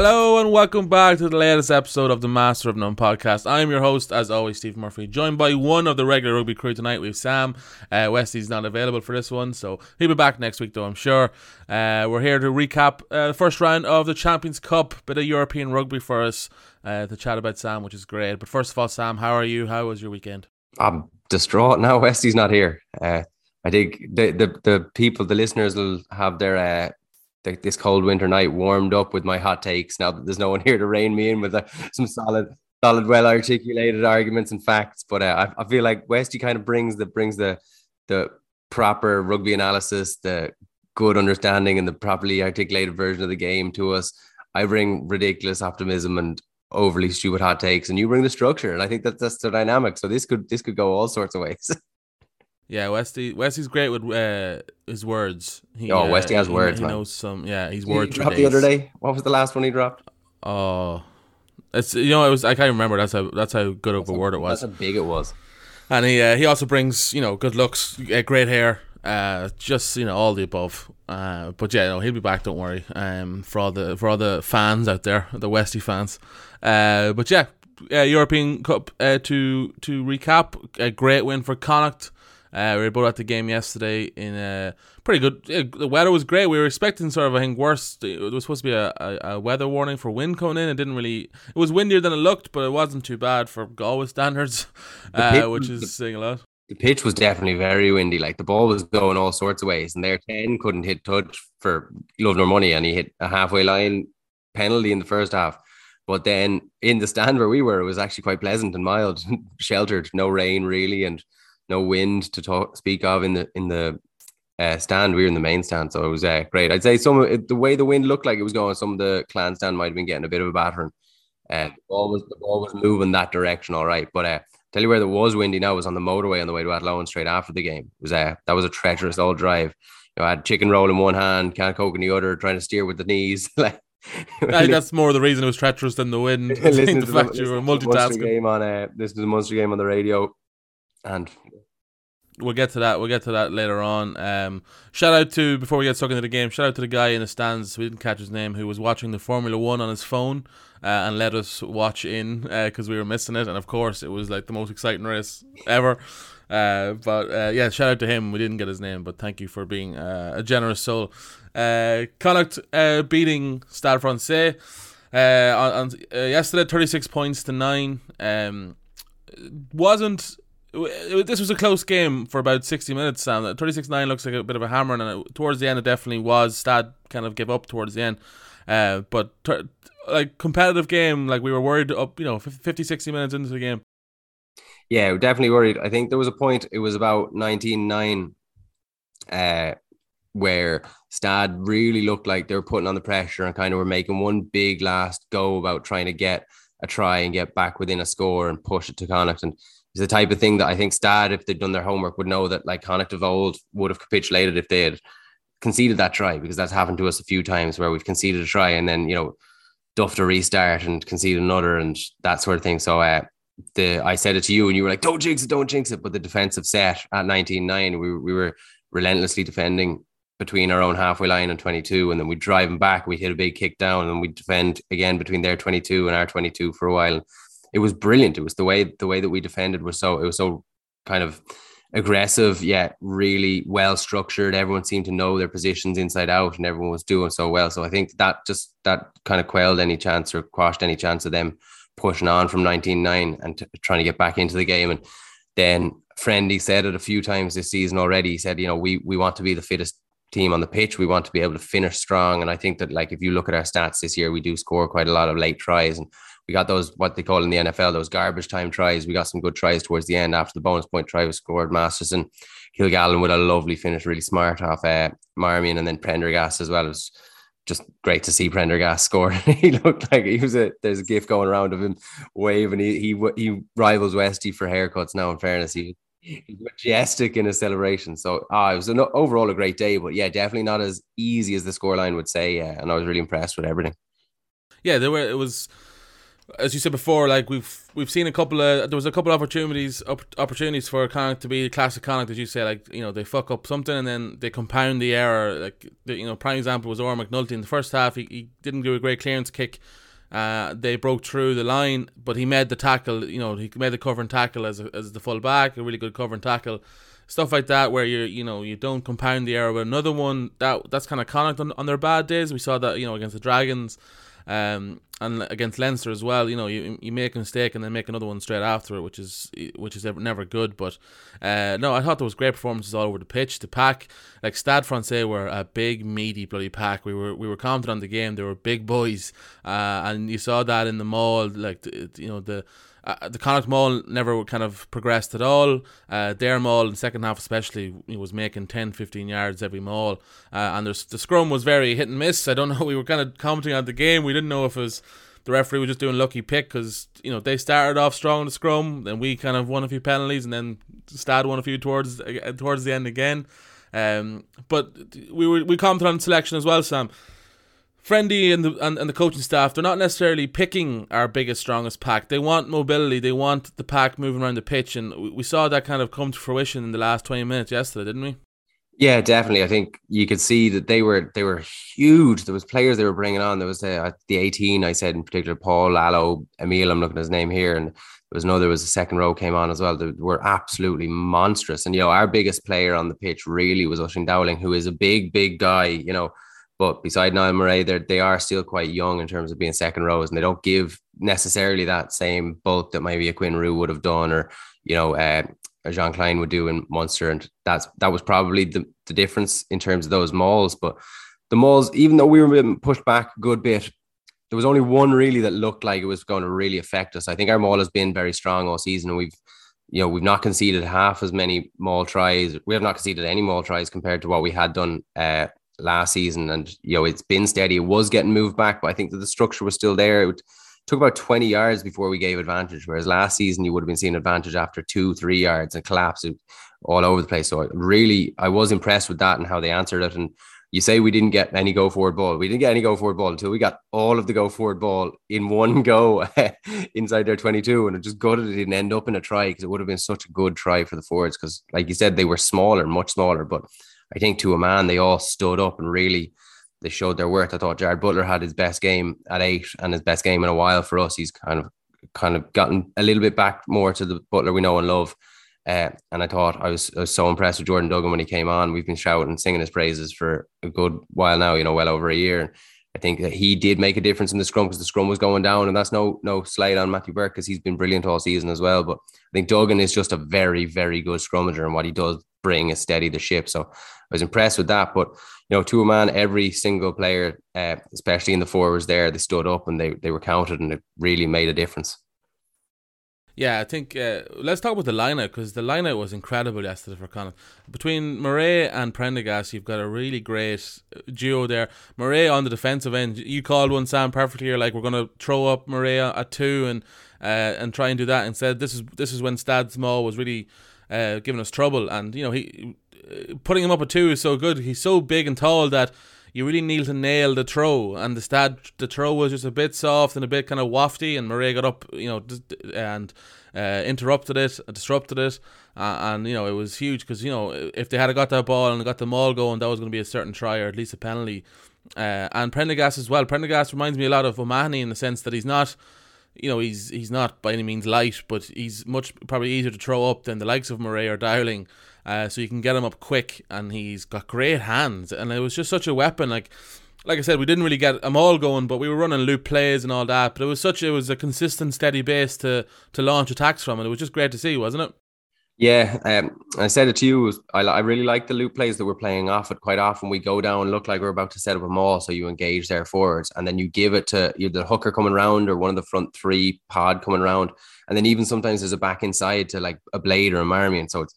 Hello and welcome back to the latest episode of the Master of None podcast. I'm your host, as always, Steve Murphy, joined by one of the regular rugby crew tonight. We have Sam. Uh, Westy's not available for this one, so he'll be back next week, though, I'm sure. Uh, we're here to recap uh, the first round of the Champions Cup, bit of European rugby for us uh, to chat about Sam, which is great. But first of all, Sam, how are you? How was your weekend? I'm distraught now. Westy's not here. Uh, I think the, the the people, the listeners, will have their uh, this cold winter night warmed up with my hot takes now that there's no one here to rein me in with a, some solid solid well articulated arguments and facts. But uh, I, I feel like westy kind of brings the brings the the proper rugby analysis the good understanding and the properly articulated version of the game to us. I bring ridiculous optimism and overly stupid hot takes and you bring the structure and i think that that's the dynamic. So this could this could go all sorts of ways Yeah, Westy. Westy's great with uh, his words. He, oh, Westy has words. He man. knows some. Yeah, he's words. He dropped the other day. What was the last one he dropped? Oh, it's you know it was. I can't remember. That's how that's how good of that's a word it was. That's how big it was. And he uh, he also brings you know good looks, uh, great hair, uh, just you know all the above. Uh, but yeah, no, he'll be back. Don't worry. Um, for all the for all the fans out there, the Westy fans. Uh, but yeah, uh, European Cup uh, to to recap, a great win for Connacht. Uh, we were both at the game yesterday in a pretty good. the weather was great. We were expecting sort of I think worse. It was supposed to be a, a, a, weather warning for wind coming in. It didn't really. It was windier than it looked, but it wasn't too bad for Galway standards, uh, pitch, which is saying a lot. The pitch was definitely very windy. Like the ball was going all sorts of ways, and their ten couldn't hit touch for love nor money, and he hit a halfway line penalty in the first half. But then in the stand where we were, it was actually quite pleasant and mild, sheltered, no rain really, and no wind to talk speak of in the in the uh, stand. We were in the main stand, so it was uh, great. I'd say some of the way the wind looked like it was going, some of the clan stand might have been getting a bit of a battering. And uh, the ball was the ball was moving that direction, all right. But uh, tell you where there was windy now was on the motorway on the way to Athlone straight after the game. It was uh, that was a treacherous old drive. You know, I had chicken roll in one hand, can coke in the other, trying to steer with the knees. like I think that's more the reason it was treacherous than the wind. I think the fact the, you were multitasking. Game on uh, this is a monster game on the radio, and we'll get to that. We'll get to that later on. Um, shout out to before we get stuck into the game. Shout out to the guy in the stands. We didn't catch his name. Who was watching the Formula One on his phone uh, and let us watch in because uh, we were missing it. And of course, it was like the most exciting race ever. Uh, but uh, yeah, shout out to him. We didn't get his name, but thank you for being uh, a generous soul. Uh, Connacht uh, beating Stade Francais on, on yesterday, thirty six points to nine. Um, wasn't this was a close game for about 60 minutes, Sam. 36-9 looks like a bit of a hammer, and towards the end it definitely was. Stad kind of gave up towards the end. Uh, but like competitive game, like we were worried up, you know, 50, 60 minutes into the game. Yeah, definitely worried. I think there was a point, it was about 19-9, uh, where Stad really looked like they were putting on the pressure and kind of were making one big last go about trying to get a try and get back within a score and push it to Connacht. And is the type of thing that I think Stad, if they'd done their homework, would know that like Connacht of old would have capitulated if they had conceded that try because that's happened to us a few times where we've conceded a try and then you know duffed a restart and conceded another and that sort of thing. So uh, the I said it to you and you were like, "Don't jinx it, don't jinx it." But the defensive set at 19-9, we we were relentlessly defending between our own halfway line and 22 and then we drive them back we hit a big kick down and we defend again between their 22 and our 22 for a while it was brilliant. It was the way the way that we defended was so it was so kind of aggressive, yet really well structured. Everyone seemed to know their positions inside out, and everyone was doing so well. So I think that just that kind of quelled any chance or quashed any chance of them pushing on from 19-9 and t- trying to get back into the game. And then Friendly said it a few times this season already. He said, you know, we we want to be the fittest team on the pitch. We want to be able to finish strong. And I think that like if you look at our stats this year, we do score quite a lot of late tries and we got those what they call in the NFL those garbage time tries. We got some good tries towards the end after the bonus point try was scored. Masterson, Kilgallen with a lovely finish, really smart off uh, Marmion, and then Prendergast as well. It was just great to see Prendergast score. he looked like he was a there's a gif going around of him waving. He he he rivals Westy for haircuts now. In fairness, he majestic in his celebration. So ah, it was an, overall a great day, but yeah, definitely not as easy as the scoreline would say. Yeah, and I was really impressed with everything. Yeah, there were it was as you said before, like we've we've seen a couple of there was a couple of opportunities opportunities for Connacht to be classic Connacht, as you say, like you know they fuck up something and then they compound the error. Like you know, prime example was Oran McNulty in the first half. He, he didn't do a great clearance kick. Uh, they broke through the line, but he made the tackle. You know, he made the cover and tackle as a, as the full back, a really good cover and tackle stuff like that where you you know you don't compound the error. with another one that that's kind of Connacht on, on their bad days. We saw that you know against the Dragons. Um, and against Leinster as well, you know, you, you make a mistake and then make another one straight after it, which is which is never, good. But uh, no, I thought there was great performances all over the pitch. The pack, like Stade Francais, were a big, meaty bloody pack. We were we were confident on the game. They were big boys, uh, and you saw that in the maul. Like you know the uh, the Connacht Maul never kind of progressed at all. Uh, their Maul in the second half, especially, was making 10, 15 yards every Maul. Uh, and the scrum was very hit and miss. I don't know. We were kind of commenting on the game. We didn't know if it was the referee was just doing lucky pick because you know they started off strong in the scrum, then we kind of won a few penalties, and then Stad won a few towards uh, towards the end again. Um, but we were we commented on selection as well, Sam. Friendly and the and, and the coaching staff, they're not necessarily picking our biggest, strongest pack. They want mobility. They want the pack moving around the pitch, and we saw that kind of come to fruition in the last twenty minutes yesterday, didn't we? Yeah, definitely. I think you could see that they were they were huge. There was players they were bringing on. There was the, the eighteen. I said in particular, Paul Allo, Emil. I'm looking at his name here, and there was no. There was a second row came on as well. They were absolutely monstrous. And you know, our biggest player on the pitch really was Oisín Dowling, who is a big, big guy. You know, but beside Niall Murray, they they are still quite young in terms of being second rows, and they don't give necessarily that same bulk that maybe a Quinn Roux would have done, or you know, uh, Jean Kleyn would do in Munster, and that's that was probably the, the difference in terms of those mauls. But the mauls, even though we were being pushed back a good bit, there was only one really that looked like it was going to really affect us. I think our maul has been very strong all season, and we've you know we've not conceded half as many maul tries. We have not conceded any maul tries compared to what we had done uh, last season, and you know it's been steady. It was getting moved back, but I think that the structure was still there. It took about 20 yards before we gave advantage, whereas last season you would have been seeing advantage after two, three yards and collapse all over the place. So really, I was impressed with that and how they answered it. And you say we didn't get any go forward ball. We didn't get any go forward ball until we got all of the go forward ball in one go inside their 22. And it just gutted it didn't end up in a try because it would have been such a good try for the forwards. Because, like you said, they were smaller, much smaller, but I think to a man, they all stood up and really they showed their worth. I thought Jarrad Butler had his best game at eight and his best game in a while for us. He's kind of kind of gotten a little bit back more to the Butler we know and love. Uh, and I thought I was, I was so impressed with Jordan Duggan when he came on. We've been shouting and singing his praises for a good while now, you know, well over a year. And I think that he did make a difference in the scrum because the scrum was going down, and that's no no slide on Matthew Burke because he's been brilliant all season as well. But I think Duggan is just a very very good scrummager, and what he does bring is steady the ship. So I was impressed with that. But you know, to a man, every single player, uh, especially in the forwards there, they stood up and they they were counted, and it really made a difference. Yeah, I think uh, let's talk about the lineout because the lineout was incredible yesterday for Connacht. Between Murray and Prendergast, you've got a really great uh, duo there. Murray on the defensive end, you called one Sam perfectly. You're like, we're going to throw up Murray at two and uh, and try and do that instead. This is this is when Stad Small was really uh, giving us trouble, and you know he putting him up at two is so good. He's so big and tall that you really need to nail the throw, and the stad the throw was just a bit soft and a bit kind of wafty, and Murray got up, you know, and uh, interrupted it, disrupted it, uh, and you know it was huge because you know if they had got that ball and got the maul going, that was going to be a certain try or at least a penalty. Uh, and Prendergast as well. Prendergast reminds me a lot of O'Mahony in the sense that he's not you know, he's he's not by any means light, but he's much probably easier to throw up than the likes of Murray or Dowling. Uh, so you can get him up quick, and he's got great hands, and it was just such a weapon. Like, like I said, we didn't really get them all going, but we were running loop plays and all that. But it was such it was a consistent, steady base to to launch attacks from, and it was just great to see, wasn't it? Yeah, um, I said it to you. I, I really like the loop plays that we're playing off it. Quite often, we go down, look like we're about to set up a maul, so you engage their forwards, and then you give it to either the hooker coming round or one of the front three pod coming round, and then even sometimes there's a back inside to like a blade or a Marmion. So it's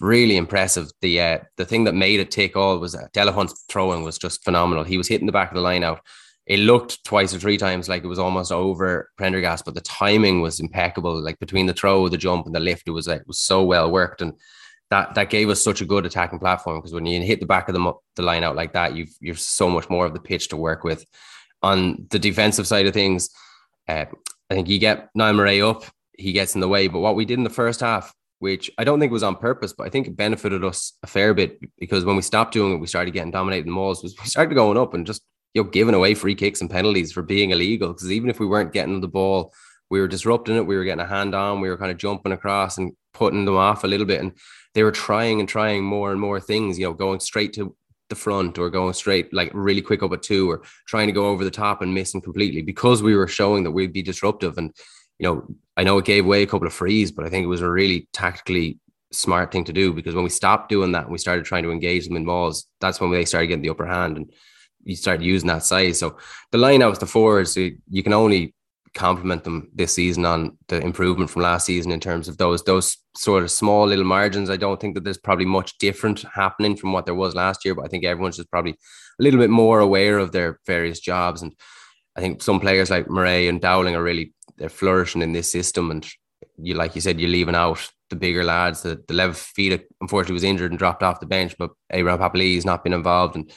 really impressive. The uh, the thing that made it take all was uh, Delahunt's throwing was just phenomenal. He was hitting the back of the line out it looked twice or three times like it was almost over Prendergast, but the timing was impeccable. Like between the throw, the jump, and the lift, it was like it was so well worked, and that that gave us such a good attacking platform. Because when you hit the back of the the line out like that, you've you've so much more of the pitch to work with. On the defensive side of things, uh, I think you get Niall up, he gets in the way. But what we did in the first half, which I don't think was on purpose, but I think it benefited us a fair bit because when we stopped doing it, we started getting dominated in mauls. Was we started going up and just you know giving away free kicks and penalties for being illegal. Because even if we weren't getting the ball, we were disrupting it. We were getting a hand on. We were kind of jumping across and putting them off a little bit. And they were trying and trying more and more things. You know, going straight to the front or going straight like really quick up at two or trying to go over the top and missing completely because we were showing that we'd be disruptive and you know I know it gave away a couple of frees but I think it was a really tactically smart thing to do because when we stopped doing that and we started trying to engage them in mauls that's when they started getting the upper hand and you started using that size so the line out with the forwards you can only compliment them this season on the improvement from last season in terms of those those sort of small little margins. I don't think that there's probably much different happening from what there was last year, but I think everyone's just probably a little bit more aware of their various jobs. And I think some players like Murray and Dowling are really they're flourishing in this system. And you like you said, you're leaving out the bigger lads. The the Leva Fifita unfortunately was injured and dropped off the bench, but Abraham Papali'i has not been involved, and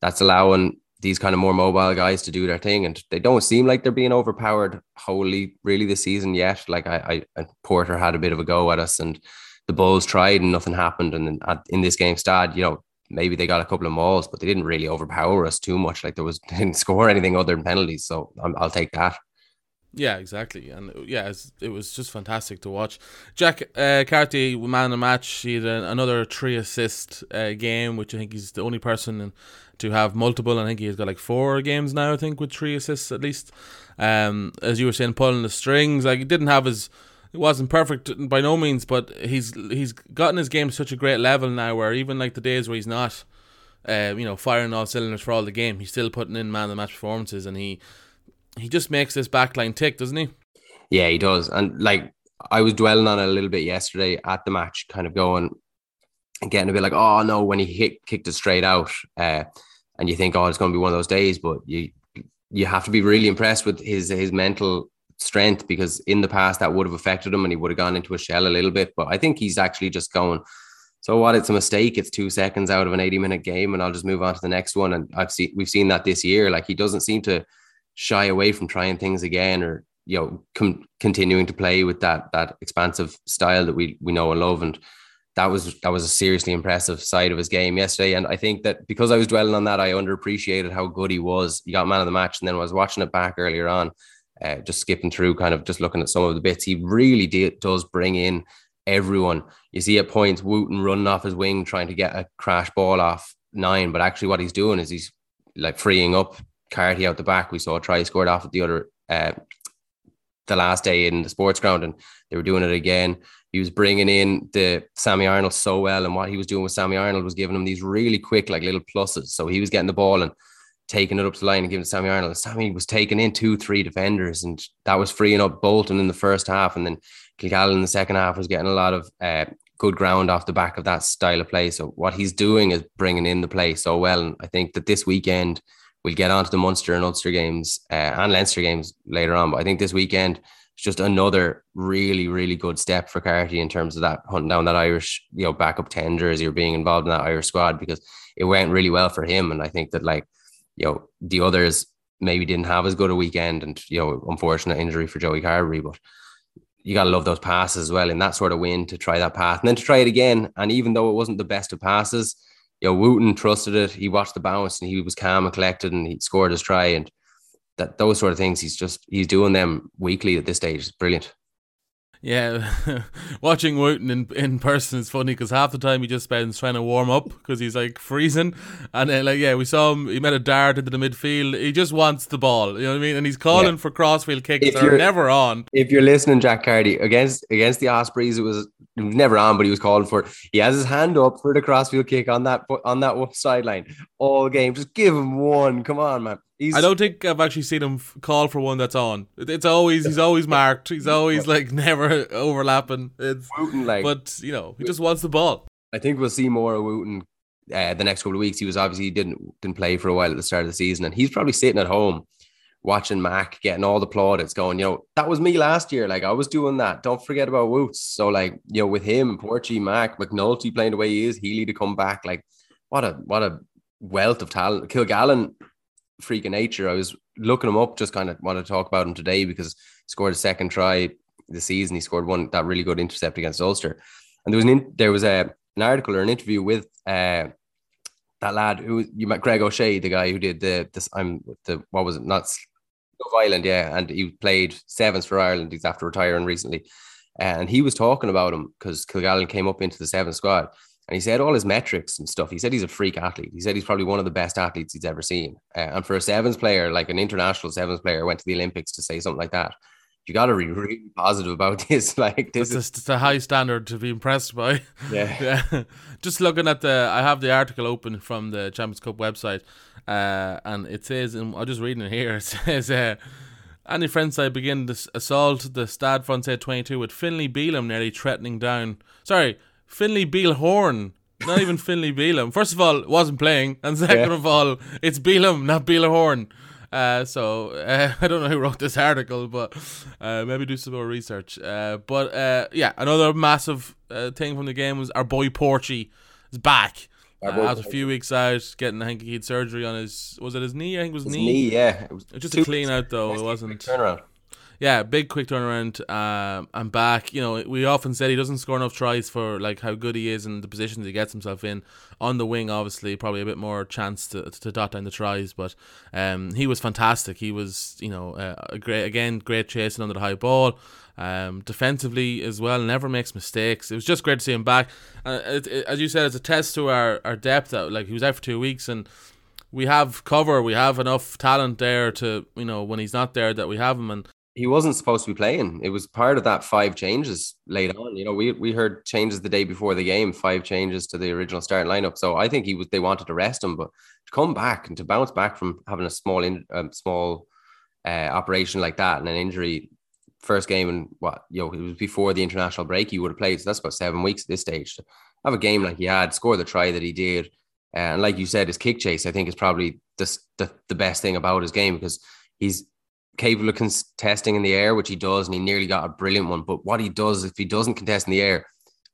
that's allowing these kind of more mobile guys to do their thing, and they don't seem like they're being overpowered wholly really this season yet. Like I, I Porter had a bit of a go at us, and the Bulls tried and nothing happened. And in, in this game, Stad, you know, maybe they got a couple of mauls, but they didn't really overpower us too much. Like there was didn't score anything other than penalties, so i will take that. Yeah, exactly, and yeah, it was just fantastic to watch. Jack uh, Carty, man of the match, he had another three assist uh, game, which I think he's the only person to have multiple. I think he's got like four games now. I think with three assists at least. Um, as you were saying, pulling the strings. Like he didn't have his. It wasn't perfect by no means, but he's he's gotten his game to such a great level now, where even like the days where he's not, uh, you know, firing all cylinders for all the game, he's still putting in man of the match performances, and he he just makes this backline tick, doesn't he? Yeah, he does. And like I was dwelling on it a little bit yesterday at the match, kind of going and getting a bit like, oh no, when he hit, kicked it straight out. Uh, and you think, oh, it's going to be one of those days, but you you have to be really impressed with his his mental strength because in the past that would have affected him and he would have gone into a shell a little bit. But I think he's actually just going. So what? It's a mistake. It's two seconds out of an eighty-minute game, and I'll just move on to the next one. And I've seen we've seen that this year. Like he doesn't seem to shy away from trying things again, or you know, com- continuing to play with that that expansive style that we we know and love. And that was that was a seriously impressive side of his game yesterday. And I think that because I was dwelling on that, I underappreciated how good he was. He got man of the match, and then I was watching it back earlier on, uh, just skipping through, kind of just looking at some of the bits. He really did, does bring in everyone. You see at points Wootton running off his wing trying to get a crash ball off nine, but actually what he's doing is he's like freeing up Carty out the back. We saw a try scored off at the other uh, the last day in the sports ground, and they were doing it again. He was bringing in the Sammy Arnold so well, and what he was doing with Sammy Arnold was giving him these really quick, like little pluses. So he was getting the ball and taking it up the line and giving Sammy Arnold. Sammy was taking in two, three defenders, and that was freeing up Bolton in the first half, and then Kilgallen in the second half was getting a lot of uh, good ground off the back of that style of play. So what he's doing is bringing in the play so well, and I think that this weekend we'll get onto the Munster and Ulster games uh, and Leinster games later on. But I think this weekend is just another really, really good step for Carty in terms of that hunting down that Irish, you know, backup 10 jersey or being involved in that Irish squad because it went really well for him. And I think that, like, you know, the others maybe didn't have as good a weekend and, you know, unfortunate injury for Joey Carbery, but you got to love those passes as well in that sort of win to try that path and then to try it again. And even though it wasn't the best of passes, you know, Wootton trusted it. He watched the bounce and he was calm and collected and he scored his try. And that those sort of things he's just he's doing them weekly at this stage. It's brilliant. Yeah, watching Wootton in, in person is funny because half the time he just spends trying to warm up because he's like freezing, and then like yeah, we saw him. He made a dart into the midfield. He just wants the ball, you know what I mean? And he's calling yeah. for crossfield kicks if that are never on. If you're listening, Jack Carty against against the Ospreys, it was, was never on, but he was calling for. It. He has his hand up for the crossfield kick on that on that sideline all game. Just give him one. Come on, man. He's, I don't think I've actually seen him call for one that's on. It's always he's always marked. He's always like never overlapping. It's Wootton, like, but you know he just wants the ball. I think we'll see more of Wootton uh, the next couple of weeks. He was obviously didn't didn't play for a while at the start of the season, and he's probably sitting at home watching Mac getting all the plaudits, going, you know, that was me last year. Like I was doing that. Don't forget about Woots. So like you know, with him, Porchy, Mac, McNulty playing the way he is, Healy to come back. Like what a what a wealth of talent. Kilgallen freak of nature. I was looking him up, just kind of want to talk about him today because scored a second try the season. He scored one that really good intercept against Ulster, and there was an in, there was a an article or an interview with uh, that lad who you met Greg O'Shea, the guy who did the this I'm the what was it not Love Island, yeah, and he played sevens for Ireland. He's after retiring recently, and he was talking about him because Kilgallen came up into the seventh squad, and he said all his metrics and stuff. He said he's a freak athlete. He said he's probably one of the best athletes he's ever seen. Uh, and for a sevens player, like an international sevens player, went to the Olympics to say something like that you got to be really positive about this. Like this it's, is it's a high standard to be impressed by. Yeah, yeah. Just looking at the, I have the article open from the Champions Cup website, uh, and it says, and I'm just reading it here. It says, uh, Andy Friend's side begin to assault the Stade Francais 22 with Finlay Bealham nearly threatening down. Sorry, Finlay Bealhorn not even Finlay Bealham. First of all, wasn't playing, and second yeah. of all, it's Bealham, not Bealhorn. Uh, so uh, I don't know who wrote this article, but uh, maybe do some more research. Uh, but uh, yeah, another massive uh, thing from the game was our boy Porchy is back. Uh, after a few weeks out, getting I think he had surgery on his was it his knee? I think it was his knee. knee. Yeah, it was just a clean out though. It wasn't turnaround yeah, big quick turnaround. Um, and back. You know, we often said he doesn't score enough tries for like how good he is and the positions he gets himself in on the wing. Obviously, probably a bit more chance to, to dot down the tries, but um, he was fantastic. He was, you know, uh, a great again, great chasing under the high ball. Um, defensively as well, never makes mistakes. It was just great to see him back. Uh, it, it, as you said, it's a test to our, our depth. Like he was out for two weeks and we have cover, we have enough talent there to, you know, when he's not there that we have him. And he wasn't supposed to be playing. It was part of that five changes late on. You know, we we heard changes the day before the game, five changes to the original starting lineup. So I think he was they wanted to rest him, but to come back and to bounce back from having a small in um, small uh, operation like that and an injury, first game and what you know it was before the international break. He would have played. So that's about seven weeks at this stage. To have a game like he had, score the try that he did, uh, and like you said, his kick chase I think is probably the, the best thing about his game because he's capable of contesting in the air, which he does, and he nearly got a brilliant one. But what he does, if he doesn't contest in the air,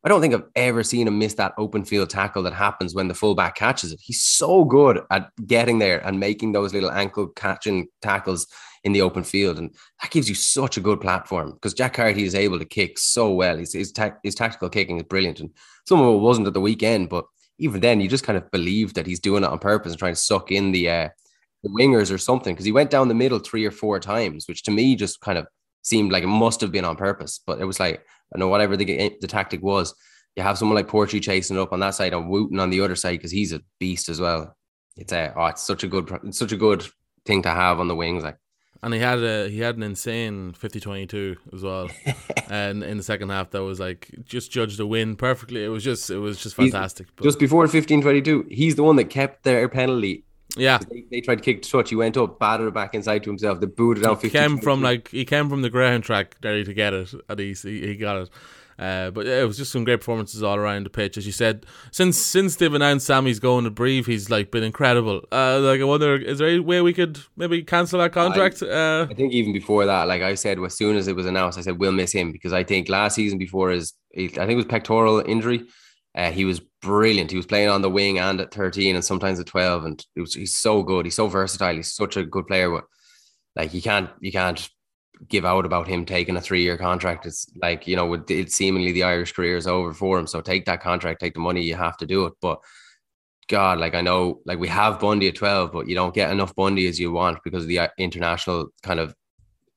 I don't think I've ever seen him miss that open field tackle that happens when the fullback catches it. He's so good at getting there and making those little ankle catching tackles in the open field. And that gives you such a good platform because Jack Carty is able to kick so well. His, his, ta- his tactical kicking is brilliant. And some of it wasn't at the weekend, but even then, you just kind of believe that he's doing it on purpose and trying to suck in the uh, the wingers or something because he went down the middle three or four times, which to me just kind of seemed like it must have been on purpose. But it was like, I know whatever the the tactic was, you have someone like Porchy chasing up on that side and Wootton on the other side because he's a beast as well. It's a oh, it's such a good such a good thing to have on the wings, like. And he had a he had an insane 50-22 as well, and in the second half that was like just judged the win perfectly. It was just it was just fantastic. just before 15-22, he's the one that kept their penalty yeah, they, they, tried to kick the touch. He went up, batted it back inside to himself. They booted out. He came from like he came from the ground track ready to get it, and he he, he got it. Uh, but yeah, it was just some great performances all around the pitch, as you said. Since since they've announced Sammy's going to Brive, he's like been incredible. Uh, like I wonder, is there any way we could maybe cancel that contract? I, uh, I think even before that, like I said, as soon as it was announced, I said we'll miss him because I think last season before his, I think it was pectoral injury. Uh, he was brilliant. He was playing on the wing and at 13 and sometimes at 12. And was, he's so good. He's so versatile. He's such a good player. But like you can't you can't give out about him taking a three year contract. It's like, you know, it's seemingly the Irish career is over for him. So take that contract, take the money, you have to do it. But God, like I know, like we have Bundee at 12, but you don't get enough Bundee as you want because of the uh, international kind of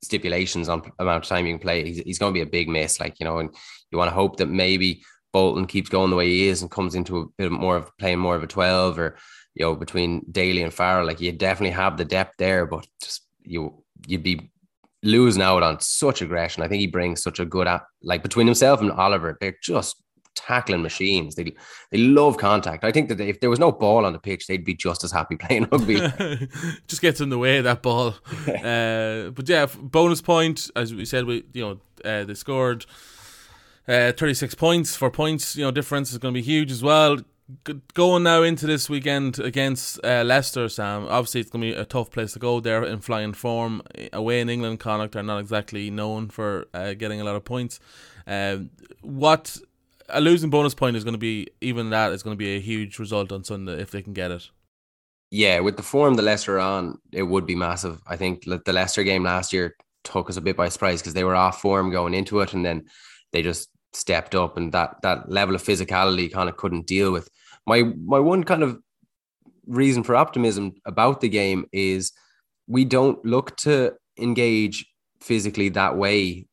stipulations on amount of time you can play. He's, he's going to be a big miss, like, you know, and you want to hope that maybe Bolton keeps going the way he is and comes into a bit more of playing more of a 12 or, you know, between Daly and Farrell, like you definitely have the depth there, but just you, you'd be losing out on such aggression. I think he brings such a good, at, like between himself and Oliver, they're just tackling machines. They they love contact. I think that if there was no ball on the pitch, they'd be just as happy playing rugby. just gets in the way of that ball. uh, but yeah, bonus point as we said, we you know uh, they scored uh, 36 points. For points, you know, difference is going to be huge as well. Going now into this weekend against uh, Leicester, Sam. Obviously, it's going to be a tough place to go there in flying form. Away in England, Connacht are not exactly known for uh, getting a lot of points. Uh, what a losing bonus point is going to be, even that is going to be a huge result on Sunday if they can get it. Yeah, with the form the Leicester are on, it would be massive. I think the Leicester game last year took us a bit by surprise because they were off form going into it, and then they just stepped up, and that that level of physicality kind of couldn't deal with. My my one kind of reason for optimism about the game is we don't look to engage physically that way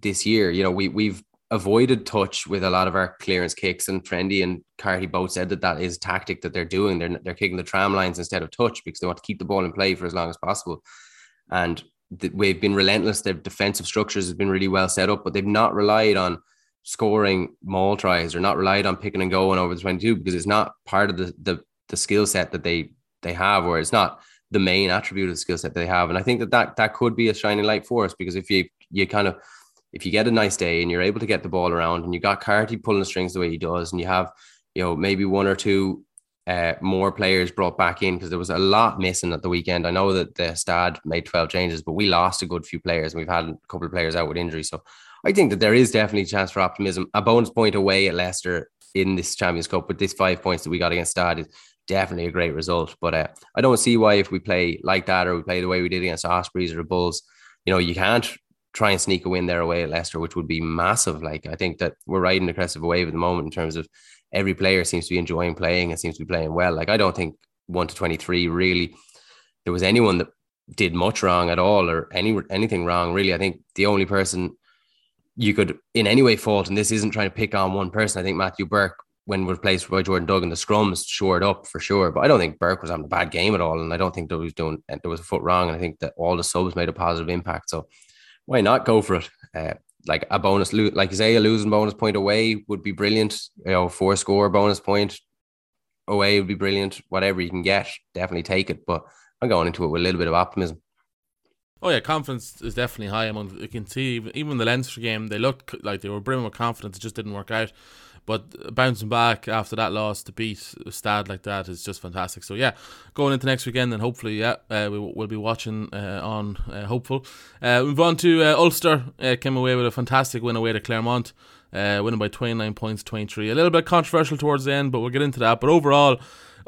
this year. You know, we we've avoided touch with a lot of our clearance kicks, and Trendy and Carty both said that that is tactic that they're doing. They're they're kicking the tram lines instead of touch because they want to keep the ball in play for as long as possible. And th- we've been relentless. Their defensive structures have been really well set up, but they've not relied on scoring maul tries or not relied on picking and going over the 22 because it's not part of the the, the skill set that they they have or it's not the main attribute of the skill set they have and i think that, that that could be a shining light for us because if you you kind of if you get a nice day and you're able to get the ball around and you got Carty pulling the strings the way he does, and you have, you know, maybe one or two uh, more players brought back in because there was a lot missing at the weekend. I know that the Stad made 12 changes, but we lost a good few players and we've had a couple of players out with injury. So I think that there is definitely a chance for optimism. A bonus point away at Leicester in this Champions Cup with this five points that we got against Stad is definitely a great result. But uh, I don't see why if we play like that or we play the way we did against Ospreys or the Bulls, you know, you can't try and sneak a win there away at Leicester, which would be massive. Like I think that we're riding the crest of a wave at the moment in terms of every player seems to be enjoying playing and seems to be playing well. Like I don't think one to twenty three really there was anyone that did much wrong at all or any anything wrong really. I think the only person you could in any way fault, and this isn't trying to pick on one person. I think Matthew Burke when replaced by Jordan Doug, Duggan, the scrums shored up for sure. But I don't think Burke was having a bad game at all, and I don't think that was doing there was a foot wrong. And I think that all the subs made a positive impact. So why not go for it? Uh, like a bonus, like you say, a losing bonus point away would be brilliant. You know, four score bonus point away would be brilliant. Whatever you can get, definitely take it. But I'm going into it with a little bit of optimism. Oh yeah, confidence is definitely high among. You can see even, even the Leinster game, they looked like they were brimming with confidence. It just didn't work out. But bouncing back after that loss to beat Stad like that is just fantastic. So yeah, going into next weekend and hopefully yeah uh, we will be watching uh, on uh, hopeful. Uh, move on to uh, Ulster. Uh, came away with a fantastic win away to Clermont. Winning by 29 points, 23. A little bit controversial towards the end, but we'll get into that. But overall,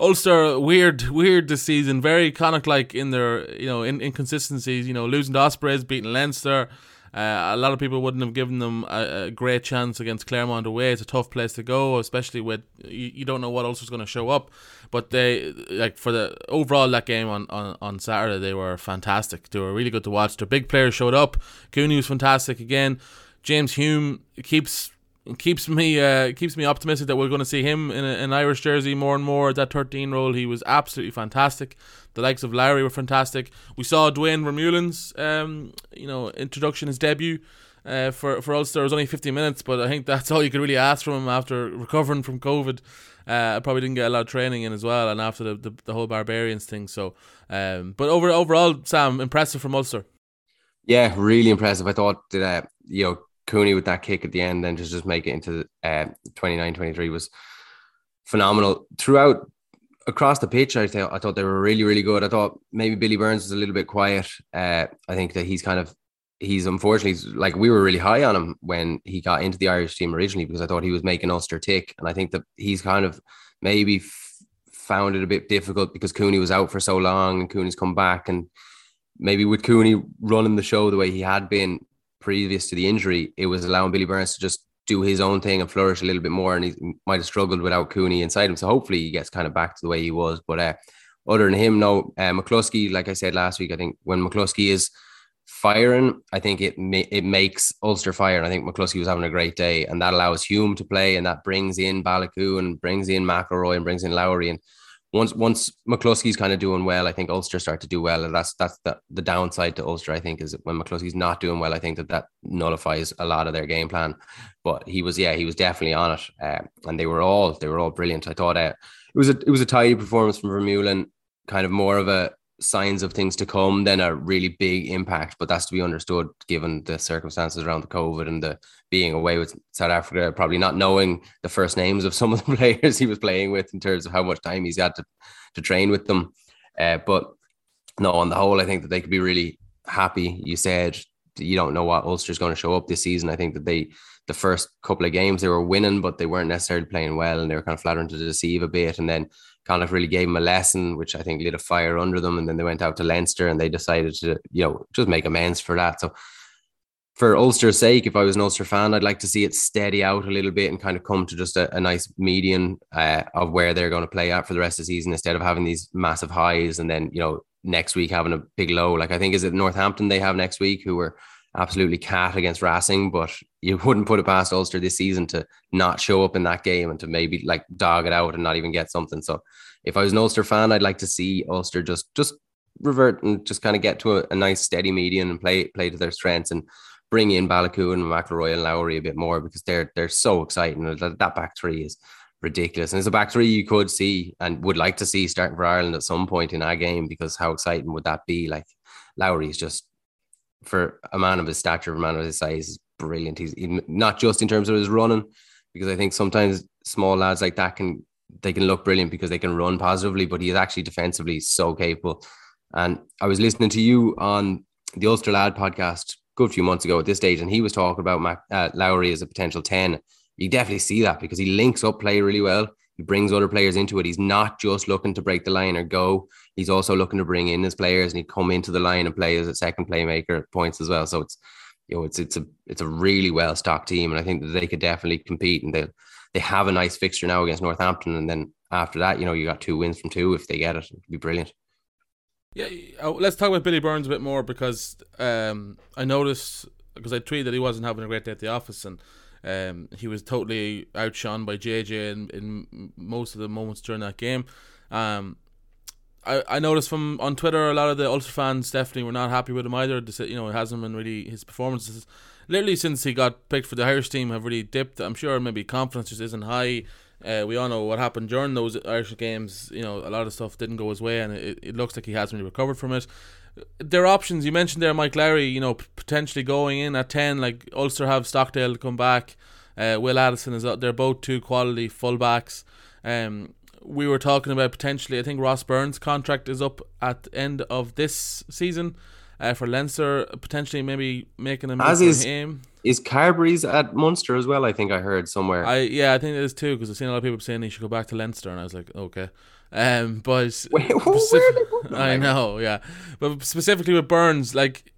Ulster weird, weird this season. Very Connacht like in their you know in, inconsistencies. You know, losing to Ospreys, beating Leinster. Uh, a lot of people wouldn't have given them a, a, great chance against Clermont away. It's a tough place to go, especially with you, you don't know what else is going to show up. But they like for the overall that game on, on, on Saturday, they were fantastic. They were really good to watch. Their big players showed up. Cooney was fantastic again. James Hume keeps keeps me uh, keeps me optimistic that we're going to see him in an Irish jersey more and more. That 13 role, he was absolutely fantastic. The likes of Lowry were fantastic. We saw Duane Vermeulen's um, you know introduction, his debut. Uh, for for Ulster, it was only 15 minutes, but I think that's all you could really ask from him after recovering from COVID. Uh, probably didn't get a lot of training in as well, and after the, the, the whole barbarians thing. So, um, but over overall, Sam, impressive from Ulster. Yeah, really impressive. I thought that uh, you know Cooney with that kick at the end, then just just make it into uh, 29 23 was phenomenal throughout across the pitch. I thought I thought they were really really good. I thought maybe Billy Burns was a little bit quiet. Uh, I think that he's kind of he's unfortunately like we were really high on him when he got into the Irish team originally because I thought he was making Ulster tick, and I think that he's kind of maybe f- found it a bit difficult because Cooney was out for so long and Cooney's come back and maybe with Cooney running the show the way he had been, previous to the injury, it was allowing Billy Burns to just do his own thing and flourish a little bit more. And he might have struggled without Cooney inside him. So hopefully he gets kind of back to the way he was. But uh, other than him, no, uh, McCloskey, like I said last week, I think when McCloskey is firing, I think it ma- it makes Ulster fire. And I think McCloskey was having a great day, and that allows Hume to play, and that brings in Baloucoune and brings in McIlroy and brings in Lowry. And once once McCloskey's kind of doing well, I think Ulster start to do well, and that's that's the, the downside to Ulster. I think is when McCloskey's not doing well, I think that that nullifies a lot of their game plan. But he was, yeah, he was definitely on it, uh, and they were all they were all brilliant. I thought uh, it was a it was a tidy performance from Vermeulen, kind of more of a signs of things to come than a really big impact. But that's to be understood given the circumstances around the COVID and the being away with South Africa, probably not knowing the first names of some of the players he was playing with in terms of how much time he's had to, to train with them. Uh, but no, on the whole, I think that they could be really happy. You said you don't know what Ulster's going to show up this season. I think that they the first couple of games they were winning, but they weren't necessarily playing well, and they were kind of flattering to deceive a bit. And then Connacht really gave them a lesson, which I think lit a fire under them. And then they went out to Leinster and they decided to, you know, just make amends for that. So for Ulster's sake, if I was an Ulster fan, I'd like to see it steady out a little bit and kind of come to just a, a nice median uh, of where they're going to play at for the rest of the season instead of having these massive highs and then, you know, next week having a big low. Like I think is it Northampton they have next week who were absolutely cat against Racing, but you wouldn't put it past Ulster this season to not show up in that game and to maybe like dog it out and not even get something. So if I was an Ulster fan, I'd like to see Ulster just just revert and just kind of get to a, a nice steady median and play play to their strengths and bring in Baloucoune and McIlroy and Lowry a bit more because they're they're so exciting. That, that back three is ridiculous. And it's a back three you could see and would like to see starting for Ireland at some point in our game because how exciting would that be? Like Lowry is just for a man of his stature, a man of his size, is brilliant. He's not just in terms of his running, because I think sometimes small lads like that can they can look brilliant because they can run positively, but he's actually defensively so capable. And I was listening to you on the Ulster Lad podcast good few months ago at this stage, and he was talking about Mac, uh, Lowry as a potential 10. You definitely see that because he links up play really well. He brings other players into it. He's not just looking to break the line or go. He's also looking to bring in his players and he'd come into the line and play as a second playmaker at points as well. So it's you know it's it's a it's a really well stocked team, and I think that they could definitely compete. And they they have a nice fixture now against Northampton, and then after that, you know, you got two wins from two if they get it. It'd be brilliant. Yeah, uh, let's talk about Billy Burns a bit more because um, I noticed because I tweeted that he wasn't having a great day at the office and um, he was totally outshone by JJ in, in most of the moments during that game. Um, I, I noticed from on Twitter a lot of the Ulster fans definitely were not happy with him either. You know it hasn't been really his performances literally since he got picked for the Irish team have really dipped. I'm sure maybe confidence just isn't high. Uh, we all know what happened during those Irish games. You know, a lot of stuff didn't go his way, and it, it looks like he hasn't really recovered from it. There are options. You mentioned there, Mike Lowry. You know, potentially going in at ten. Like Ulster have Stockdale come back. Uh, Will Addison is. up. They're both two quality fullbacks. Um, we were talking about potentially. I think Ross Byrne's contract is up at the end of this season. Uh, for Leinster, potentially maybe making a move As is, him. Is Carbery's at Munster as well? I think I heard somewhere. I yeah, I think it is too because I've seen a lot of people saying he should go back to Leinster, and I was like, okay. Um, but Wait, I know, yeah, but specifically with Burns, like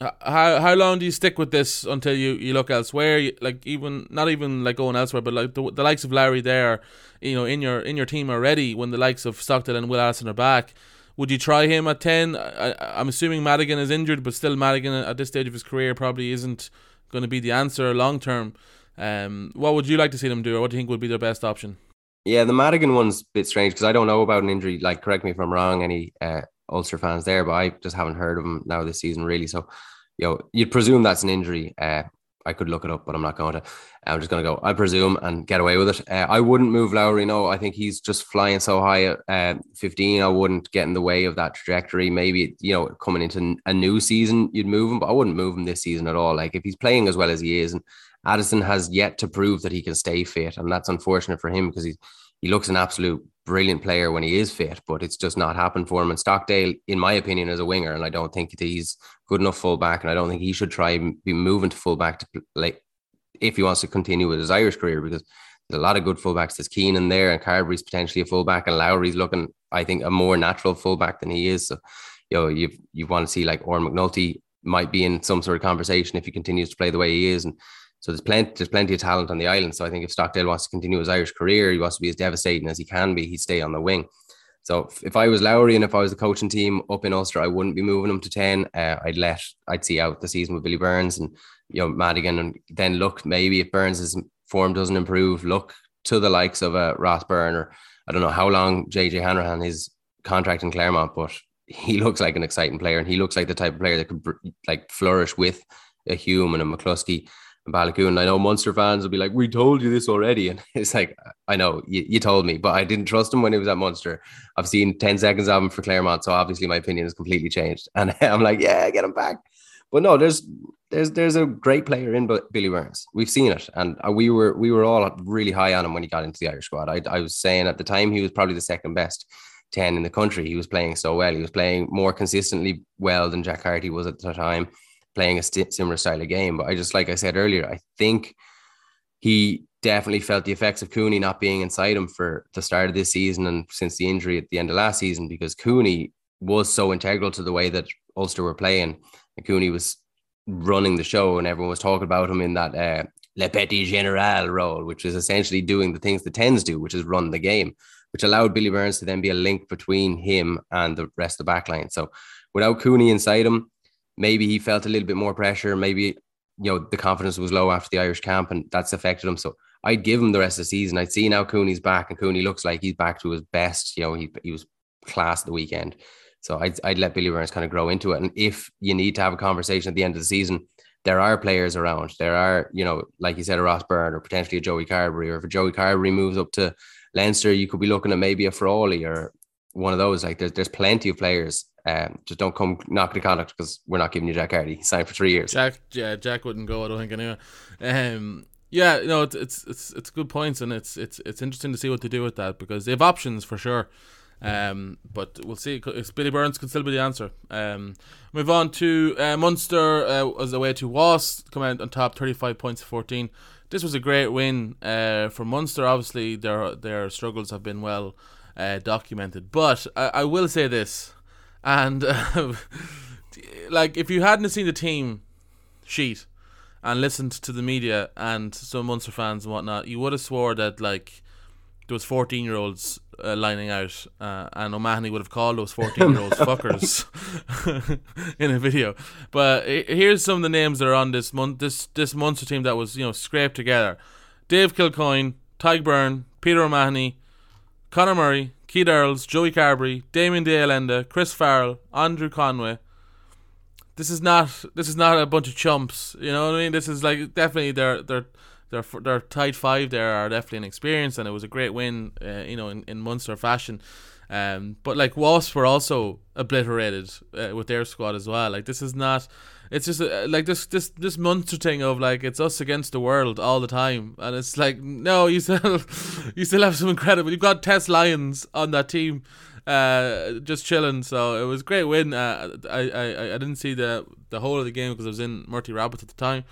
how how long do you stick with this until you, you look elsewhere? Like even not even like going elsewhere, but like the, the likes of Lowry there, you know, in your in your team already. When the likes of Stockdale and Will Addison are back, would you try him at ten? I, am assuming Madigan is injured, but still Madigan at this stage of his career probably isn't going to be the answer long term. Um, what would you like to see them do, or what do you think would be their best option? Yeah, the Madigan one's a bit strange because I don't know about an injury. Like, correct me if I'm wrong, any uh, Ulster fans there, but I just haven't heard of him now this season, really. So, you know, you'd presume that's an injury. Uh, I could look it up, but I'm not going to. I'm just going to go, I presume, and get away with it. Uh, I wouldn't move Lowry. No, I think he's just flying so high at uh, 15. I wouldn't get in the way of that trajectory. Maybe, you know, coming into a new season, you'd move him, but I wouldn't move him this season at all. Like, if he's playing as well as he is, and Addison has yet to prove that he can stay fit, and that's unfortunate for him because he, he looks an absolute brilliant player when he is fit, but it's just not happened for him. And Stockdale, in my opinion, is a winger, and I don't think he's good enough fullback, and I don't think he should try and be moving to fullback to like if he wants to continue with his Irish career because there's a lot of good fullbacks. There's Keenan there, and Carbery's potentially a fullback, and Lowry's looking, I think, a more natural fullback than he is. So, you know, you've you want to see like Oran McNulty might be in some sort of conversation if he continues to play the way he is, and so there's plenty, there's plenty of talent on the island. So I think if Stockdale wants to continue his Irish career, he wants to be as devastating as he can be. He'd stay on the wing. So if I was Lowry and if I was the coaching team up in Ulster, I wouldn't be moving him to ten. Uh, I'd let I'd see out the season with Billy Burns and you know Madigan, and then look maybe if Burns' form doesn't improve, look to the likes of a uh, Byrne or I don't know how long JJ Hanrahan his contract in Clermont, but he looks like an exciting player and he looks like the type of player that could like flourish with a Hume and a McCloskey and I know Munster fans will be like, "We told you this already," and it's like, I know you, you told me, but I didn't trust him when he was at Munster. I've seen ten seconds of him for Clermont, so obviously my opinion has completely changed. And I'm like, "Yeah, get him back." But no, there's there's there's a great player in Billy Burns. We've seen it, and uh, we were we were all really high on him when he got into the Irish squad. I, I was saying at the time he was probably the second best ten in the country. He was playing so well. He was playing more consistently well than Jack Carty was at the time playing a similar style of game. But I just, like I said earlier, I think he definitely felt the effects of Cooney not being inside him for the start of this season and since the injury at the end of last season because Cooney was so integral to the way that Ulster were playing. And Cooney was running the show and everyone was talking about him in that uh, Le Petit General role, which is essentially doing the things the tens do, which is run the game, which allowed Billy Burns to then be a link between him and the rest of the backline. So without Cooney inside him, maybe he felt a little bit more pressure. Maybe you know the confidence was low after the Irish camp, and that's affected him. So I'd give him the rest of the season. I'd see now Cooney's back, and Cooney looks like he's back to his best. You know, he he was class the weekend. So I'd, I'd let Billy Burns kind of grow into it. And if you need to have a conversation at the end of the season, there are players around. There are, you know, like you said, a Ross Byrne or potentially a Joey Carbery. Or if a Joey Carbery moves up to Leinster, you could be looking at maybe a Frawley or one of those. Like there's there's plenty of players. Um, just don't come knock the contact because we're not giving you Jack Carty. He signed for three years. Jack, yeah, Jack wouldn't go. I don't think anyway. Um, yeah, no, it's it's it's it's good points, and it's it's it's interesting to see what they do with that because they have options for sure. Um, but we'll see. If Billy Burns could still be the answer. Um, move on to uh, Munster uh, as away to Wasps, come out on top, thirty five points to fourteen. This was a great win uh, for Munster. Obviously, their their struggles have been well uh, documented. But I, I will say this, and uh, like if you hadn't seen the team sheet and listened to the media and some Munster fans and whatnot, you would have swore that like there was 14 year olds uh, lining out uh, and O'Mahony would have called those 14 year olds fuckers in a video. But here's some of the names that are on this month this this Munster team that was you know scraped together. Dave Kilcoyne Tadhg Beirne Peter O'Mahony Conor Murray Keith Earls Joey Carbery Damien de Allende Chris Farrell Andrew Conway this is not this is not a bunch of chumps you know what I mean this is like definitely they're they're their their tight five there are definitely an experience, and it was a great win, uh, you know, in, in Munster fashion. Um, but like Wasps were also obliterated uh, with their squad as well. Like this is not. It's just uh, like this this this Munster thing of like it's us against the world all the time, and it's like no, you still you still have some incredible. You've got Tess Lyons on that team, uh, just chilling. So it was a great win. Uh, I, I I didn't see the the whole of the game because I was in Murty Rabbitt at the time.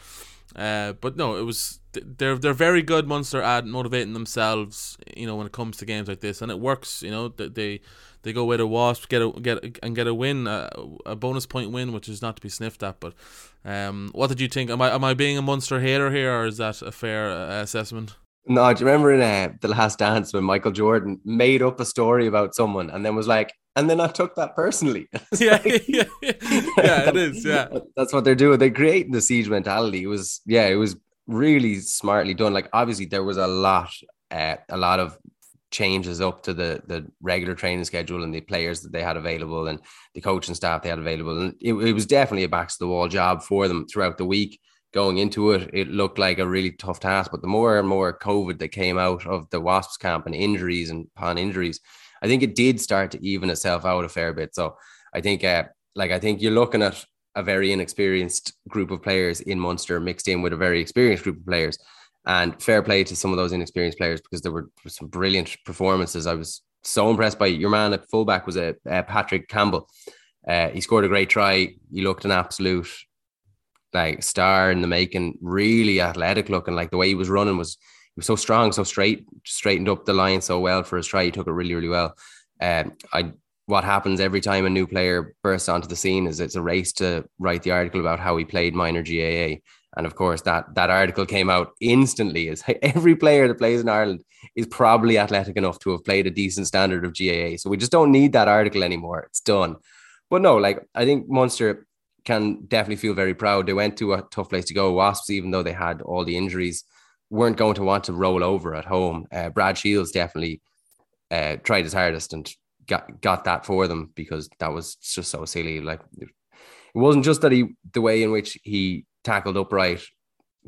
Uh, but no, it was they're they're very good Munster at motivating themselves. You know when it comes to games like this, and it works. You know they they go with a wasp, get a get and get a win, a, a bonus point win, which is not to be sniffed at. But um, what did you think? Am I am I being a Munster hater here, or is that a fair uh, assessment? No, do you remember in uh, the Last Dance when Michael Jordan made up a story about someone and then was like, and then I took that personally. yeah, like, yeah, yeah, it is. Yeah, that's what they're doing. They're creating the siege mentality. It was, yeah, it was really smartly done. Like obviously there was a lot, uh, a lot of changes up to the the regular training schedule and the players that they had available and the coaching staff they had available. And it, it was definitely a backs to the wall job for them throughout the week. Going into it, it looked like a really tough task. But the more and more COVID that came out of the Wasps camp and injuries and upon injuries, I think it did start to even itself out a fair bit. So I think, uh, like, I think you're looking at a very inexperienced group of players in Munster mixed in with a very experienced group of players. And fair play to some of those inexperienced players because there were some brilliant performances. I was so impressed by your man at fullback was a, uh, Patrick Campbell. Uh, he scored a great try. He looked an absolute like star in the making, really athletic looking. Like the way he was running was was so strong, so straight, straightened up the line so well for his try. He took it really, really well. Um, I what happens every time a new player bursts onto the scene is it's a race to write the article about how he played minor GAA. And of course, that that article came out instantly. Is every player that plays in Ireland is probably athletic enough to have played a decent standard of GAA. So we just don't need that article anymore. It's done. But no, like I think Munster can definitely feel very proud. They went to a tough place to go. Wasps, even though they had all the injuries, weren't going to want to roll over at home. Uh, Brad Shields definitely uh, tried his hardest and got got that for them because that was just so silly. Like it wasn't just that he the way in which he tackled upright,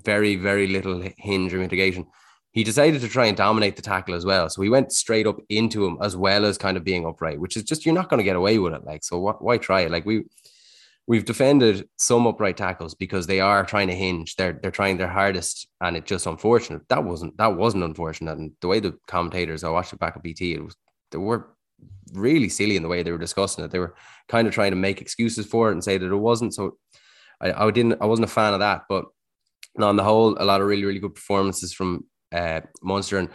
very very little hinge or mitigation. He decided to try and dominate the tackle as well. So he went straight up into him as well as kind of being upright, which is just you're not going to get away with it. Like so, what, why try it? Like we we've defended some upright tackles because they are trying to hinge. They're they're trying their hardest, and it's just unfortunate. That wasn't that wasn't unfortunate. And the way the commentators, I watched it back at BT, it was they were really silly in the way they were discussing it. They were kind of trying to make excuses for it and say that it wasn't. So I, I didn't I wasn't a fan of that. But on the whole, a lot of really, really good performances from uh, Munster. And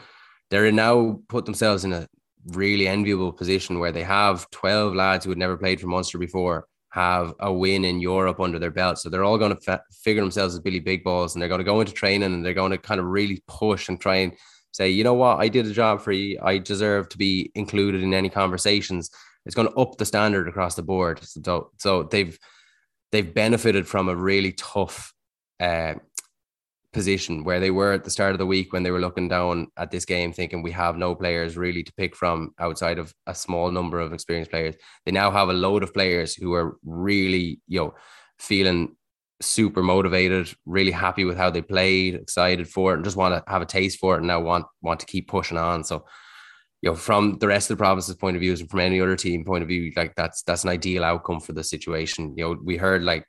they're now put themselves in a really enviable position where they have 12 lads who had never played for Munster before have a win in Europe under their belt. So they're all going to fa- figure themselves as Billy Big Balls and they're going to go into training and they're going to kind of really push and try and say, you know what, I did a job for you. I deserve to be included in any conversations. It's going to up the standard across the board. So, so they've they've benefited from a really tough uh, position where they were at the start of the week when they were looking down at this game thinking we have no players really to pick from outside of a small number of experienced players. They now have a load of players who are really you know feeling super motivated really happy with how they played excited for it and just want to have a taste for it and now want want to keep pushing on. So you know from the rest of the province's point of view and from any other team point of view like that's that's an ideal outcome for the situation you know we heard like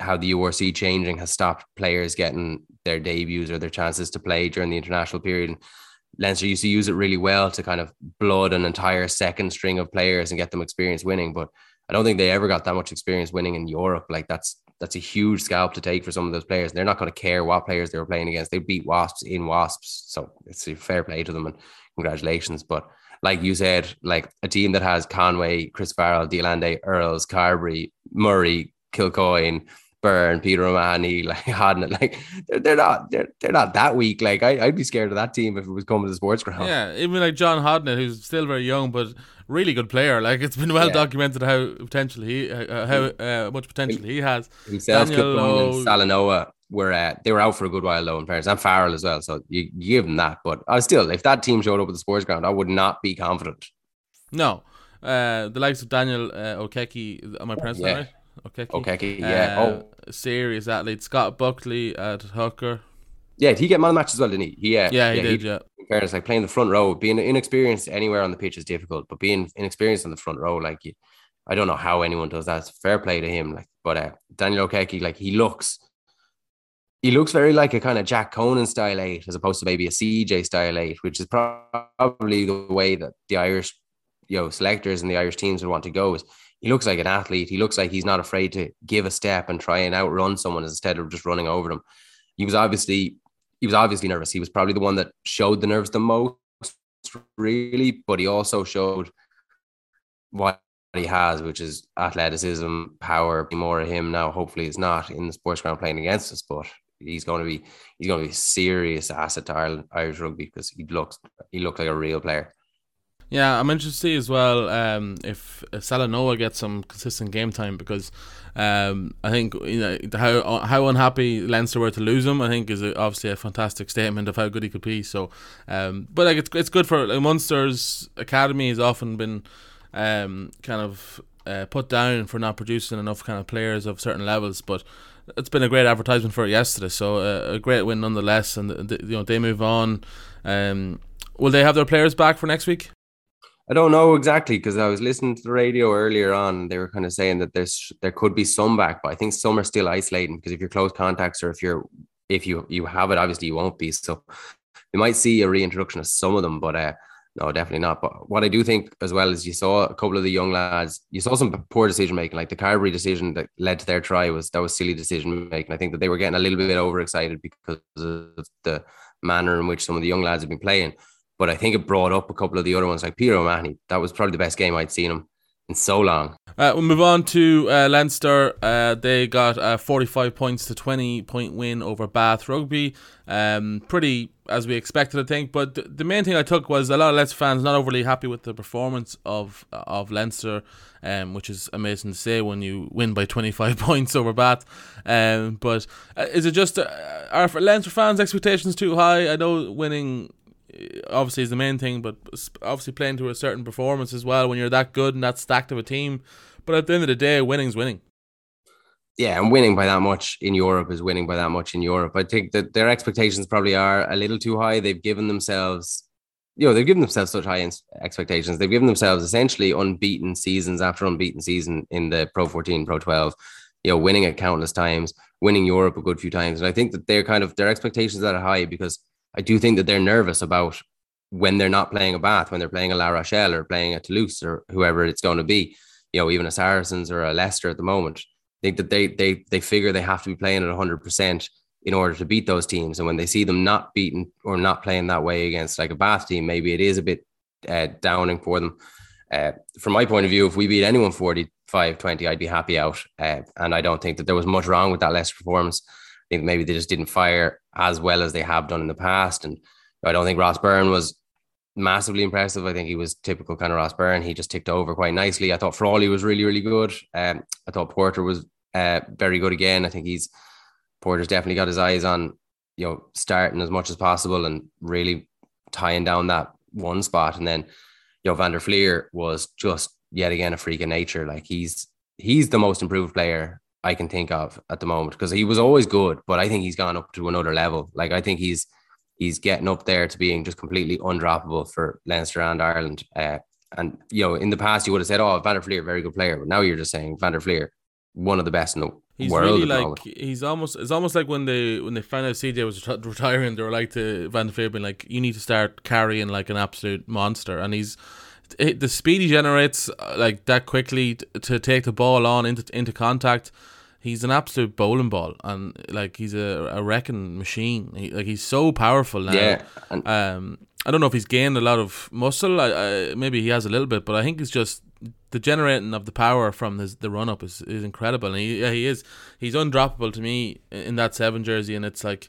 how the URC changing has stopped players getting their debuts or their chances to play during the international period. And Leinster used to use it really well to kind of blood an entire second string of players and get them experience winning. But I don't think they ever got that much experience winning in Europe. Like that's that's a huge scalp to take for some of those players. And They're not going to care what players they were playing against. They beat Wasps in Wasps, so it's a fair play to them and congratulations. But like you said, like a team that has Conway, Chris Farrell, de Allende, Earls, Carbery, Murray, Kilcoyne, Byrne, Peter O'Mahony, like Hodnett, like they're, they're not they're, they're not that weak. Like I, would be scared of that team if it was coming to the sports ground. Yeah, even like John Hodnett, who's still very young but really good player. Like it's been well yeah. documented how potential he uh, how uh, much potential he has. Himself, Daniel and Salanoa were uh, they were out for a good while though in Paris and Farrell as well. So you, you give them that. But I still, if that team showed up at the sports ground, I would not be confident. No. Uh, the likes of Daniel uh, Okeke, am I pronouncing yeah. that right? Okay. Yeah. Uh, oh, serious athlete. Scott Buckley at hooker. Yeah, did he get man of the match as well, didn't he? he uh, yeah, he yeah, did. He, yeah. In fairness, like playing the front row, being inexperienced anywhere on the pitch is difficult, but being inexperienced on the front row, like you, I don't know how anyone does that. It's fair play to him. Like, but uh, Daniel Okeke, like he looks, he looks very like a kind of Jack Conan style eight, as opposed to maybe a CJ style eight, which is probably the way that the Irish, you know, selectors and the Irish teams would want to go. Is he looks like an athlete. He looks like he's not afraid to give a step and try and outrun someone instead of just running over them. He was obviously he was obviously nervous. He was probably the one that showed the nerves the most, really, but he also showed what he has, which is athleticism, power. Be more of him now. Hopefully, it's not in the sports ground playing against us, but he's going to be he's going to be a serious asset to Ireland, Irish rugby because he looks he looked like a real player. Yeah, I'm interested to see as well um, if, if Salanoa gets some consistent game time because um, I think you know how how unhappy Leinster were to lose him. I think is obviously a fantastic statement of how good he could be. So, um, but like it's it's good for like, Munster's academy has often been um, kind of uh, put down for not producing enough kind of players of certain levels, but it's been a great advertisement for it yesterday. So uh, a great win nonetheless, and the, you know they move on. Um, will they have their players back for next week? I don't know exactly because I was listening to the radio earlier on. They were kind of saying that there's there could be some back, but I think some are still isolating because if you're close contacts or if you're if you you have it, obviously you won't be. So you might see a reintroduction of some of them, but uh, no, definitely not. But what I do think as well is you saw a couple of the young lads. You saw some poor decision making, like the Carbery decision that led to their try was that was silly decision making. I think that they were getting a little bit overexcited because of the manner in which some of the young lads have been playing. But I think it brought up a couple of the other ones, like Peter O'Mahony. That was probably the best game I'd seen him in so long. Uh, we'll move on to uh, Leinster. Uh, they got a 45 points to 20 point win over Bath Rugby. Um, pretty as we expected, I think. But th- the main thing I took was a lot of Leinster fans not overly happy with the performance of of Leinster, um, which is amazing to say when you win by 25 points over Bath. Um, but uh, is it just uh, are Leinster fans' expectations too high? I know winning obviously is the main thing, but obviously playing to a certain performance as well when you're that good and that stacked of a team. But at the end of the day, winning's winning. Yeah, and winning by that much in Europe is winning by that much in Europe. I think that their expectations probably are a little too high. They've given themselves, you know, they've given themselves such high expectations. They've given themselves essentially unbeaten seasons after unbeaten season in the Pro 14, Pro 12. You know, winning it countless times, winning Europe a good few times, and I think that they're kind of their expectations are high because I do think that they're nervous about when they're not playing a Bath, when they're playing a La Rochelle or playing a Toulouse or whoever it's going to be, you know, even a Saracens or a Leicester at the moment. I think that they they they figure they have to be playing at 100% in order to beat those teams. And when they see them not beaten or not playing that way against like a Bath team, maybe it is a bit uh, downing for them. Uh, from my point of view, if we beat anyone 45 20, I'd be happy out. Uh, and I don't think that there was much wrong with that Leicester performance. I think maybe they just didn't fire as well as they have done in the past. And I don't think Ross Byrne was massively impressive. I think he was typical kind of Ross Byrne. He just ticked over quite nicely. I thought Frawley was really, really good. Um, I thought Porter was uh, very good again. I think he's Porter's definitely got his eyes on you know starting as much as possible and really tying down that one spot. And then you know Van der Flier was just yet again a freak of nature. Like he's he's the most improved player I can think of at the moment because he was always good, but I think he's gone up to another level. Like I think he's he's getting up there to being just completely undroppable for Leinster and Ireland. Uh, and you know, in the past, you would have said, "Oh, Van der Flier, very good player," but now you're just saying Van der Flier, one of the best in the he's world. really like he's almost it's almost like when they when they found out CJ was retiring, they were like to Van der Flier being like, "You need to start carrying like an absolute monster," and he's the speed he generates uh, like that quickly to take the ball on into into contact he's an absolute bowling ball and like he's a, a wrecking machine. He, like he's so powerful now. Yeah. um, I don't know if he's gained a lot of muscle. I, I, maybe he has a little bit, but I think it's just the generating of the power from his, the run up is, is incredible. And he, yeah, he is he's undroppable to me in that seven jersey, and it's like.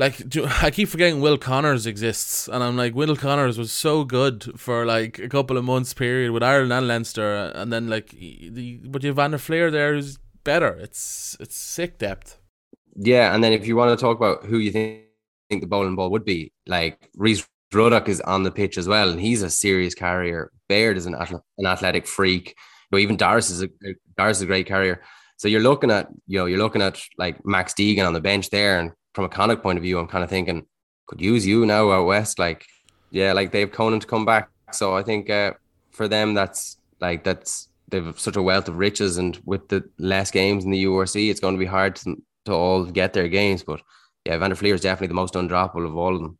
Like I keep forgetting Will Connors exists, and I'm like Will Connors was so good for like a couple of months period with Ireland and Leinster, and then like, the, but you have Van der Flier there who's better. It's it's sick depth. Yeah, and then if you want to talk about who you think, think the bowling ball would be, like Rhys Ruddock is on the pitch as well, and he's a serious carrier. Baird is an an athletic freak. You know, even Doris is a Doris is a great carrier. So you're looking at you know you're looking at like Max Deegan on the bench there, and from a Connacht point of view, I'm kind of thinking could use you now out west. Like yeah, like they've Conan to come back. So I think uh, for them that's like that's they've such a wealth of riches, and with the less games in the URC, it's going to be hard to, to all get their games. But yeah, Van der Flier is definitely the most undroppable of all of them.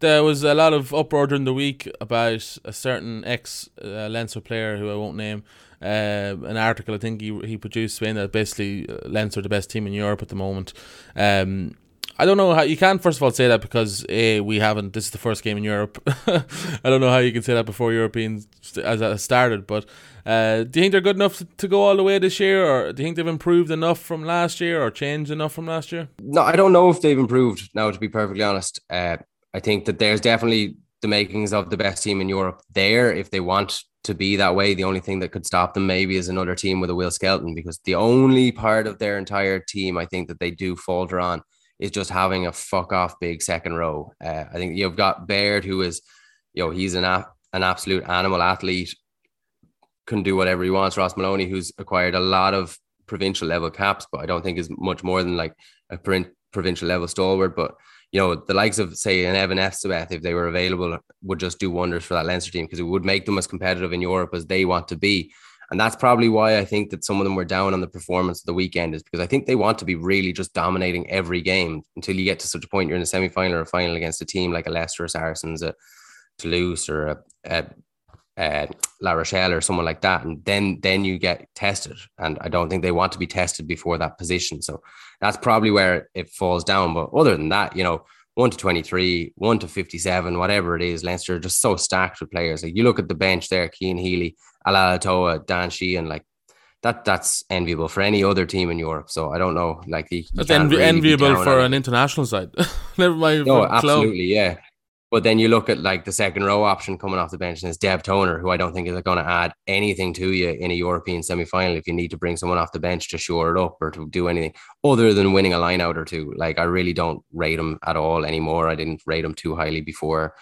There was a lot of uproar during the week about a certain ex uh, player who I won't name. Uh, an article I think he he produced saying that basically uh, are the best team in Europe at the moment. Um, I don't know how you can first of all say that because a we haven't. This is the first game in Europe. I don't know how you can say that before Europeans as started. But uh, do you think they're good enough to go all the way this year, or do you think they've improved enough from last year, or changed enough from last year? No, I don't know if they've improved. Now, to be perfectly honest, uh, I think that there's definitely the makings of the best team in Europe there. If they want to be that way, the only thing that could stop them maybe is another team with a Will Skelton, because the only part of their entire team I think that they do falter on is just having a fuck off big second row. Uh, I think you've got Baird, who is, you know, he's an an absolute animal athlete, can do whatever he wants. Ross Molony, who's acquired a lot of provincial level caps, but I don't think is much more than like a provincial level stalwart. But you know, the likes of say an Eben Etzebeth, if they were available, would just do wonders for that Leinster team because it would make them as competitive in Europe as they want to be. And that's probably why I think that some of them were down on the performance of the weekend is because I think they want to be really just dominating every game until you get to such a point you're in a semi final or a final against a team like a Leicester or Saracens, a Toulouse or a, a, a, La Rochelle or someone like that. And then, then you get tested. And I don't think they want to be tested before that position. So that's probably where it falls down. But other than that, you know, 1 to 23, 1 to 57, whatever it is, Leinster are just so stacked with players. Like you look at the bench there, Cian Healy, Alaalatoa, Dan Sheehan, like that that's enviable for any other team in Europe. So I don't know, like the, that's envi- really enviable for an international side. Never mind. No, absolutely, yeah. But then you look at like the second row option coming off the bench, and it's Dev Toner, who I don't think is going to add anything to you in a European semi final if you need to bring someone off the bench to shore it up or to do anything other than winning a line out or two. Like I really don't rate him at all anymore. I didn't rate him too highly before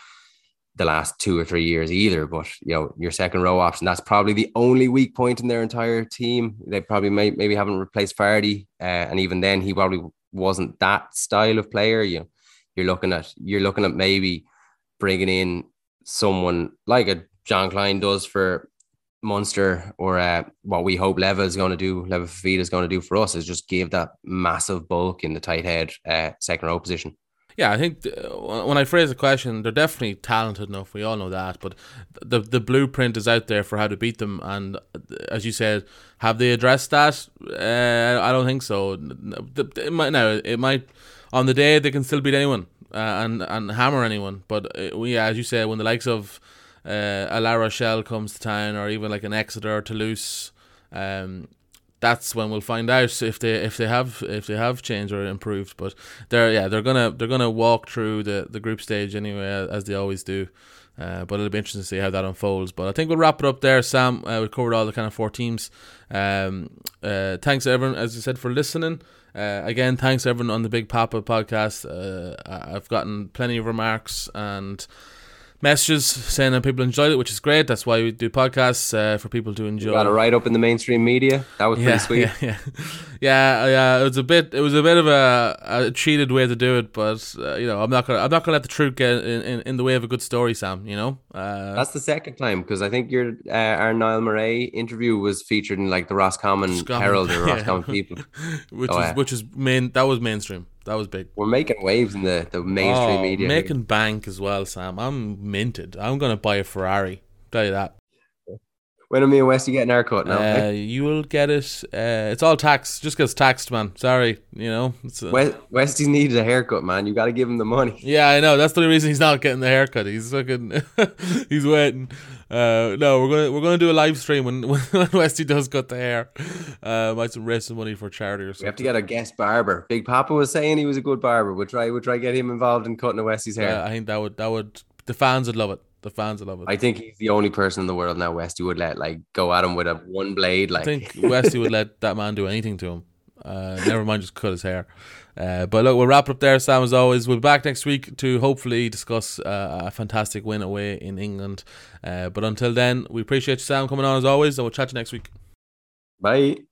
the last two or three years either. But you know, your second row option, that's probably the only weak point in their entire team. They probably may, maybe haven't replaced Fardy. Uh, and even then he probably wasn't that style of player. You you're looking at you're looking at maybe bringing in someone like a Jean Kleyn does for Munster or uh, what we hope Leva is going to do, Leva Fifita is going to do for us is just give that massive bulk in the tight head uh, second row position. Yeah, I think th- when I phrase the question, they're definitely talented enough. We all know that, but the the blueprint is out there for how to beat them. And uh, as you said, have they addressed that? Uh, I don't think so. It might now. It might on the day they can still beat anyone uh, and and hammer anyone. But uh, yeah, as you say, when the likes of uh, a La Rochelle comes to town, or even like an Exeter or Toulouse, um, that's when we'll find out if they if they have if they have changed or improved. But they're yeah they're gonna they're gonna walk through the, the group stage anyway as they always do. Uh, but it'll be interesting to see how that unfolds. But I think we'll wrap it up there, Sam. Uh, we covered all the kind of four teams. Um, uh, thanks everyone, as you said, for listening. Uh, again, thanks everyone on the Big Papa podcast. Uh, I've gotten plenty of remarks and messages saying that people enjoyed it, which is great. That's why we do podcasts uh, for people to enjoy. got it right up in the mainstream media. That was yeah, pretty sweet. Yeah, yeah, yeah, yeah. It was a bit. It was a bit of a, a cheated way to do it, but uh, you know, I'm not gonna. I'm not gonna let the truth get in, in, in the way of a good story, Sam. You know. Uh, That's the second time because I think your uh, our Niall Murray interview was featured in like the Roscommon Roscommon, Herald or. Roscommon People. which Oh, was which was main. That was mainstream. That was big. We're making waves in the, the mainstream Oh, media. making bank as well, Sam. I'm minted. I'm gonna buy a Ferrari. Tell you that. When are me and Westy getting our cut now? Uh, you will get it. Uh, it's all tax. Just gets taxed, man. Sorry. You know. It's uh, West, Westy's needed a haircut, man. You got to give him the money. Yeah, I know. That's the only reason he's not getting the haircut. He's fucking, he's waiting. Uh, no, we're gonna we're gonna do a live stream when when Westy does cut the hair. Uh, might some raise some money for charity or something. We have to get a guest barber. Big Papa was saying he was a good barber. We'll try. We'll try get him involved in cutting Westy's hair. Uh, I think that would that would the fans would love it. The fans would love it. I think he's the only person in the world now Westy would let like go at him with a one blade. Like I think Westy would let that man do anything to him. Uh, never mind, just cut his hair. Uh, but look, we'll wrap it up there, Sam. As always, we'll be back next week to hopefully discuss uh, a fantastic win away in England. Uh, but until then, we appreciate you, Sam, coming on as always, and we'll chat to you next week. bye.